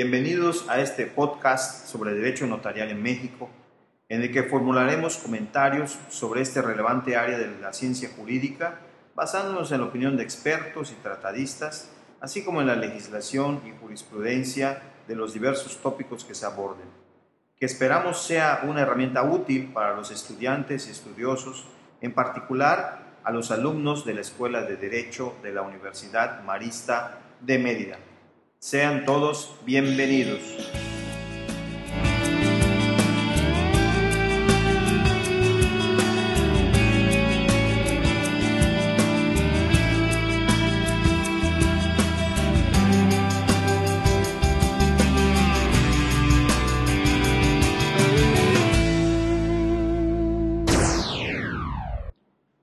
Bienvenidos a este podcast sobre derecho notarial en México, en el que formularemos comentarios sobre este relevante área de la ciencia jurídica, basándonos en la opinión de expertos y tratadistas, así como en la legislación y jurisprudencia de los diversos tópicos que se aborden, que esperamos sea una herramienta útil para los estudiantes y estudiosos, en particular a los alumnos de la Escuela de Derecho de la Universidad Marista de Mérida. Sean todos bienvenidos.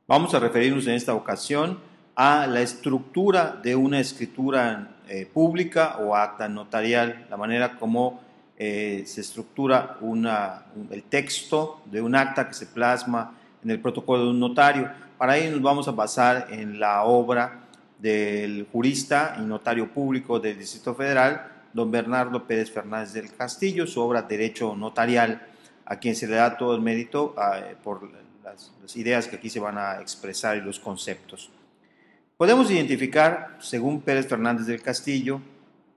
Vamos a referirnos en esta ocasión a la estructura de una escritura eh, pública o acta notarial, la manera como eh, se estructura el texto de un acta que se plasma en el protocolo de un notario. Para ello nos vamos a basar en la obra del jurista y notario público del Distrito Federal, don Bernardo Pérez Fernández del Castillo, su obra Derecho Notarial, a quien se le da todo el mérito ah, por las ideas que aquí se van a expresar y los conceptos. Podemos identificar, según Pérez Fernández del Castillo,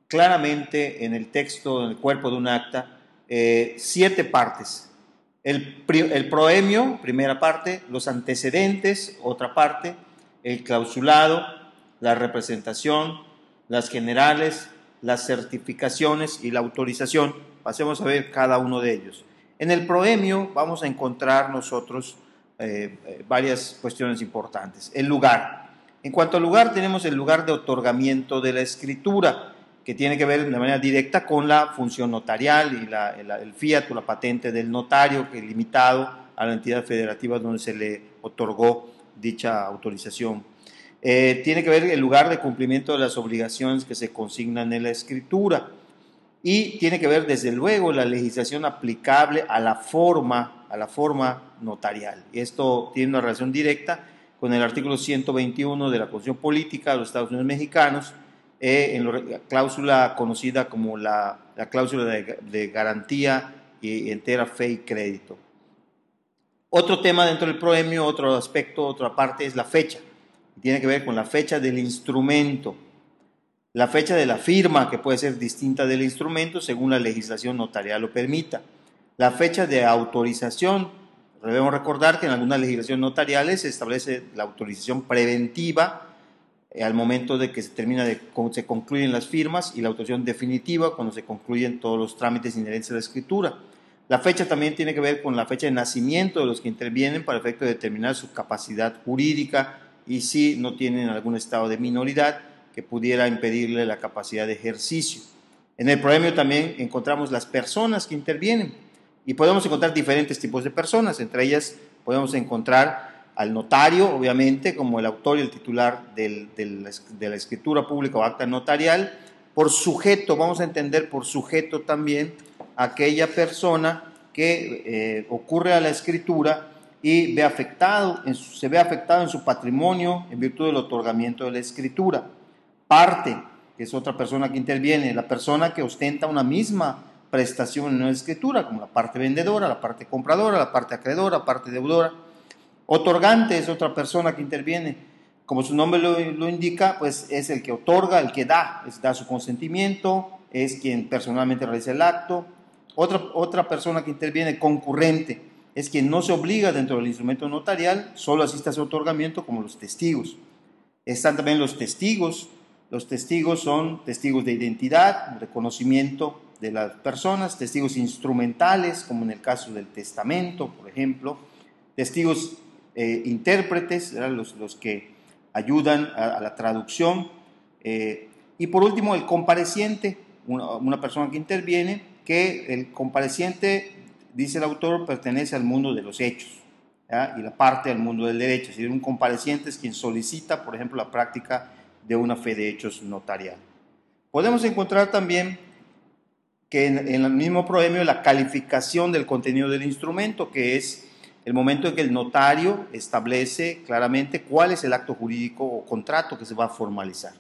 claramente en el texto, en el cuerpo de un acta, eh, siete partes. El, el proemio, primera parte, los antecedentes, otra parte, el clausulado, la representación, las generales, las certificaciones y la autorización. Pasemos a ver cada uno de ellos. En el proemio vamos a encontrar nosotros eh, eh, varias cuestiones importantes. El lugar. En cuanto al lugar, tenemos el lugar de otorgamiento de la escritura, que tiene que ver de manera directa con la función notarial y el fiat o la patente del notario, que es limitado a la entidad federativa donde se le otorgó dicha autorización. Eh, tiene que ver el lugar de cumplimiento de las obligaciones que se consignan en la escritura y tiene que ver desde luego la legislación aplicable a la forma, a la forma notarial. Esto tiene una relación directa con el artículo 121 de la Constitución Política de los Estados Unidos Mexicanos, eh, en la cláusula conocida como la, cláusula de, garantía y entera fe y crédito. Otro tema dentro del proemio, otro aspecto, otra parte es la fecha. Tiene que ver con la fecha del instrumento, la fecha de la firma, que puede ser distinta del instrumento según la legislación notarial lo permita, la fecha de autorización, Debemos recordar que en algunas legislaciones notariales se establece la autorización preventiva eh, al momento de que se termina de se concluyen las firmas y la autorización definitiva cuando se concluyen todos los trámites inherentes a la escritura. La fecha también tiene que ver con la fecha de nacimiento de los que intervienen para efecto de determinar su capacidad jurídica y si no tienen algún estado de minoridad que pudiera impedirle la capacidad de ejercicio. En el premio también encontramos las personas que intervienen y podemos encontrar diferentes tipos de personas, entre ellas podemos encontrar al notario, obviamente, como el autor y el titular de la escritura pública o acta notarial, por sujeto, vamos a entender por sujeto también aquella persona que eh, ocurre a la escritura y ve afectado, se ve afectado en su patrimonio en virtud del otorgamiento de la escritura. Parte, que es otra persona que interviene, la persona que ostenta una misma prestación en una escritura, como la parte vendedora, la parte compradora, la parte acreedora, la parte deudora. Otorgante es otra persona que interviene. Como su nombre lo, indica, pues es el que otorga, el que da, es, da su consentimiento, es quien personalmente realiza el acto. Otra, otra persona que interviene, concurrente, es quien no se obliga dentro del instrumento notarial, solo asiste a su otorgamiento como los testigos. Están también los testigos. Los testigos son testigos de identidad, reconocimiento de las personas, testigos instrumentales, como en el caso del testamento, por ejemplo, testigos eh, intérpretes, los, los, que ayudan a, la traducción, eh, y por último el compareciente, una, persona que interviene, que el compareciente, dice el autor, pertenece al mundo de los hechos, y la parte al mundo del derecho, es decir, un compareciente es quien solicita, por ejemplo, la práctica de una fe de hechos notarial. Podemos encontrar también que en, el mismo proemio la calificación del contenido del instrumento, que es el momento en que el notario establece claramente cuál es el acto jurídico o contrato que se va a formalizar.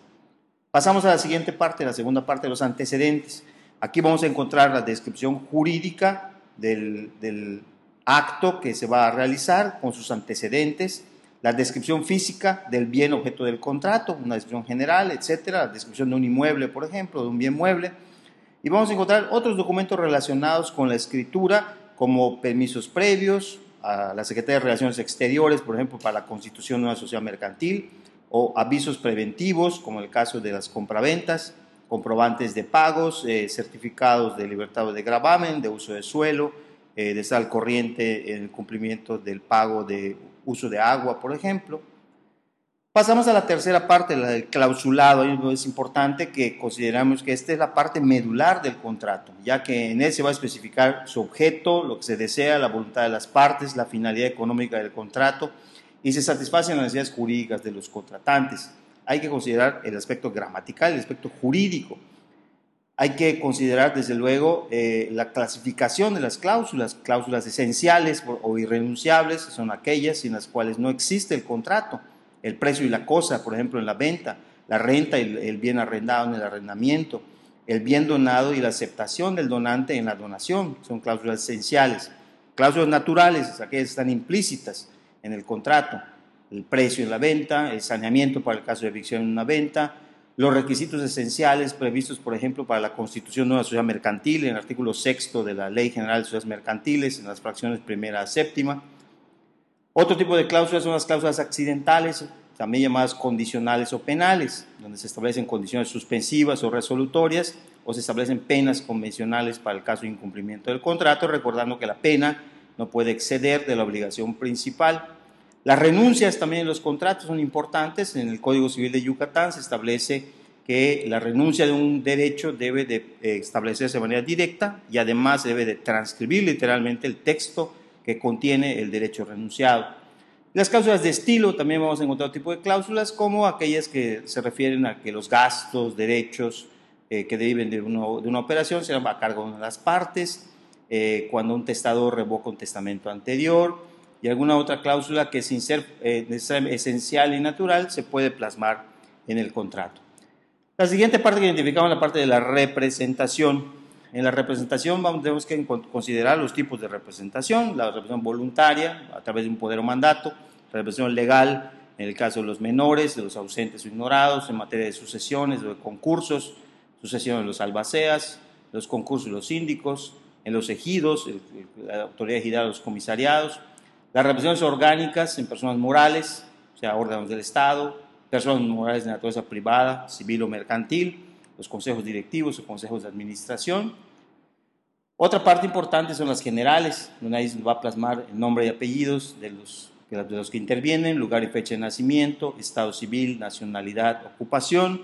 Pasamos a la siguiente parte, la segunda parte de los antecedentes. Aquí vamos a encontrar la descripción jurídica del, del acto que se va a realizar con sus antecedentes, la descripción física del bien objeto del contrato, una descripción general, etcétera, la descripción de un inmueble, por ejemplo, de un bien mueble. Y vamos a encontrar otros documentos relacionados con la escritura, como permisos previos a la Secretaría de Relaciones Exteriores, por ejemplo, para la constitución de una sociedad mercantil, o avisos preventivos, como el caso de las compraventas, comprobantes de pagos, eh, certificados de libertad de gravamen, de uso de suelo, eh, de estar al corriente en el cumplimiento del pago de uso de agua, por ejemplo. Pasamos a la tercera parte, la del clausulado. Es importante que consideramos que esta es la parte medular del contrato, ya que en él se va a especificar su objeto, lo que se desea, la voluntad de las partes, la finalidad económica del contrato y se satisfacen las necesidades jurídicas de los contratantes. Hay que considerar el aspecto gramatical, el aspecto jurídico. Hay que considerar, desde luego, eh, la clasificación de las cláusulas. Cláusulas esenciales o irrenunciables son aquellas sin las cuales no existe el contrato. El precio y la cosa, por ejemplo, en la venta. La renta y el bien arrendado en el arrendamiento. El bien donado y la aceptación del donante en la donación. Son cláusulas esenciales. Cláusulas naturales, aquellas que están implícitas en el contrato. El precio en la venta, el saneamiento para el caso de evicción en una venta, los requisitos esenciales previstos, por ejemplo, para la constitución de una sociedad mercantil, en el artículo sexto de la Ley General de Sociedades Mercantiles, en las fracciones primera a séptima. Otro tipo de cláusulas son las cláusulas accidentales, también llamadas condicionales o penales, donde se establecen condiciones suspensivas o resolutorias, o se establecen penas convencionales para el caso de incumplimiento del contrato, recordando que la pena no puede exceder de la obligación principal. Las renuncias también en los contratos son importantes. En el Código Civil de Yucatán se establece que la renuncia de un derecho debe de eh, establecerse de manera directa y además debe de transcribir literalmente el texto que contiene el derecho renunciado. Las cláusulas de estilo también vamos a encontrar otro tipo de cláusulas como aquellas que se refieren a que los gastos, derechos eh, que deriven de, uno, de, una operación serán a cargo de las partes, eh, cuando un testador revoca un testamento anterior, y alguna otra cláusula que sin ser eh, esencial y natural se puede plasmar en el contrato. La siguiente parte que identificamos es la parte de la representación. En la representación vamos, tenemos que considerar los tipos de representación, la representación voluntaria a través de un poder o mandato, la representación legal en el caso de los menores, de los ausentes o ignorados, en materia de sucesiones o de concursos, sucesiones de los albaceas, los concursos de los síndicos, en los ejidos, la autoridad ejidal de los comisariados, las represiones orgánicas en personas morales, o sea, órganos del Estado, personas morales de naturaleza privada, civil o mercantil, los consejos directivos o consejos de administración. Otra parte importante son las generales, donde ahí va a plasmar el nombre y apellidos de los, de los que intervienen, lugar y fecha de nacimiento, estado civil, nacionalidad, ocupación,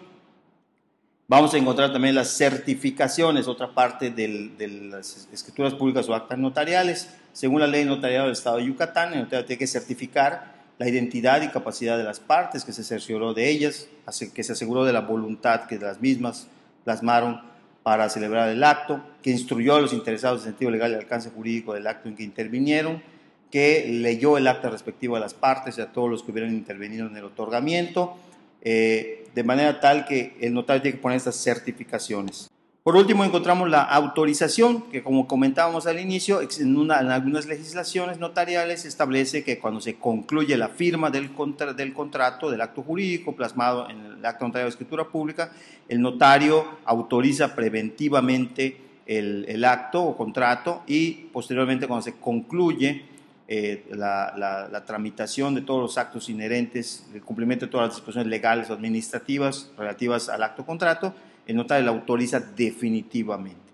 Vamos a encontrar también las certificaciones, otra parte de las escrituras públicas o actas notariales. Según la ley notarial del Estado de Yucatán, el notario tiene que certificar la identidad y capacidad de las partes, que se cercioró de ellas, que se aseguró de la voluntad que las mismas plasmaron para celebrar el acto, que instruyó a los interesados en sentido legal y alcance jurídico del acto en que intervinieron, que leyó el acta respectivo a las partes y a todos los que hubieran intervenido en el otorgamiento, eh, de manera tal que el notario tiene que poner estas certificaciones. Por último, encontramos la autorización, que como comentábamos al inicio, en, algunas legislaciones notariales establece que cuando se concluye la firma del, contrato, del acto jurídico plasmado en el acto notario de escritura pública, el notario autoriza preventivamente el, acto o contrato y posteriormente cuando se concluye eh, la, tramitación de todos los actos inherentes, el cumplimiento de todas las disposiciones legales o administrativas relativas al acto contrato, el notario la autoriza definitivamente.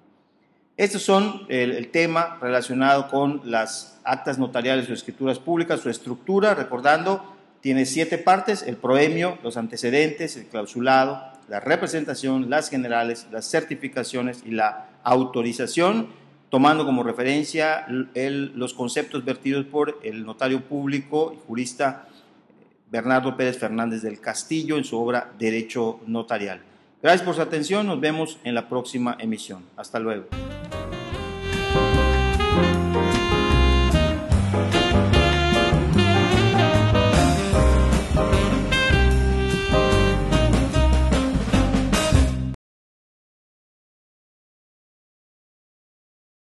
Estos son el, tema relacionado con las actas notariales o escrituras públicas, su estructura, recordando, tiene siete partes, el proemio, los antecedentes, el clausulado, la representación, las generales, las certificaciones y la autorización tomando como referencia los conceptos vertidos por el notario público y jurista Bernardo Pérez Fernández del Castillo en su obra Derecho Notarial. Gracias por su atención, nos vemos en la próxima emisión. Hasta luego.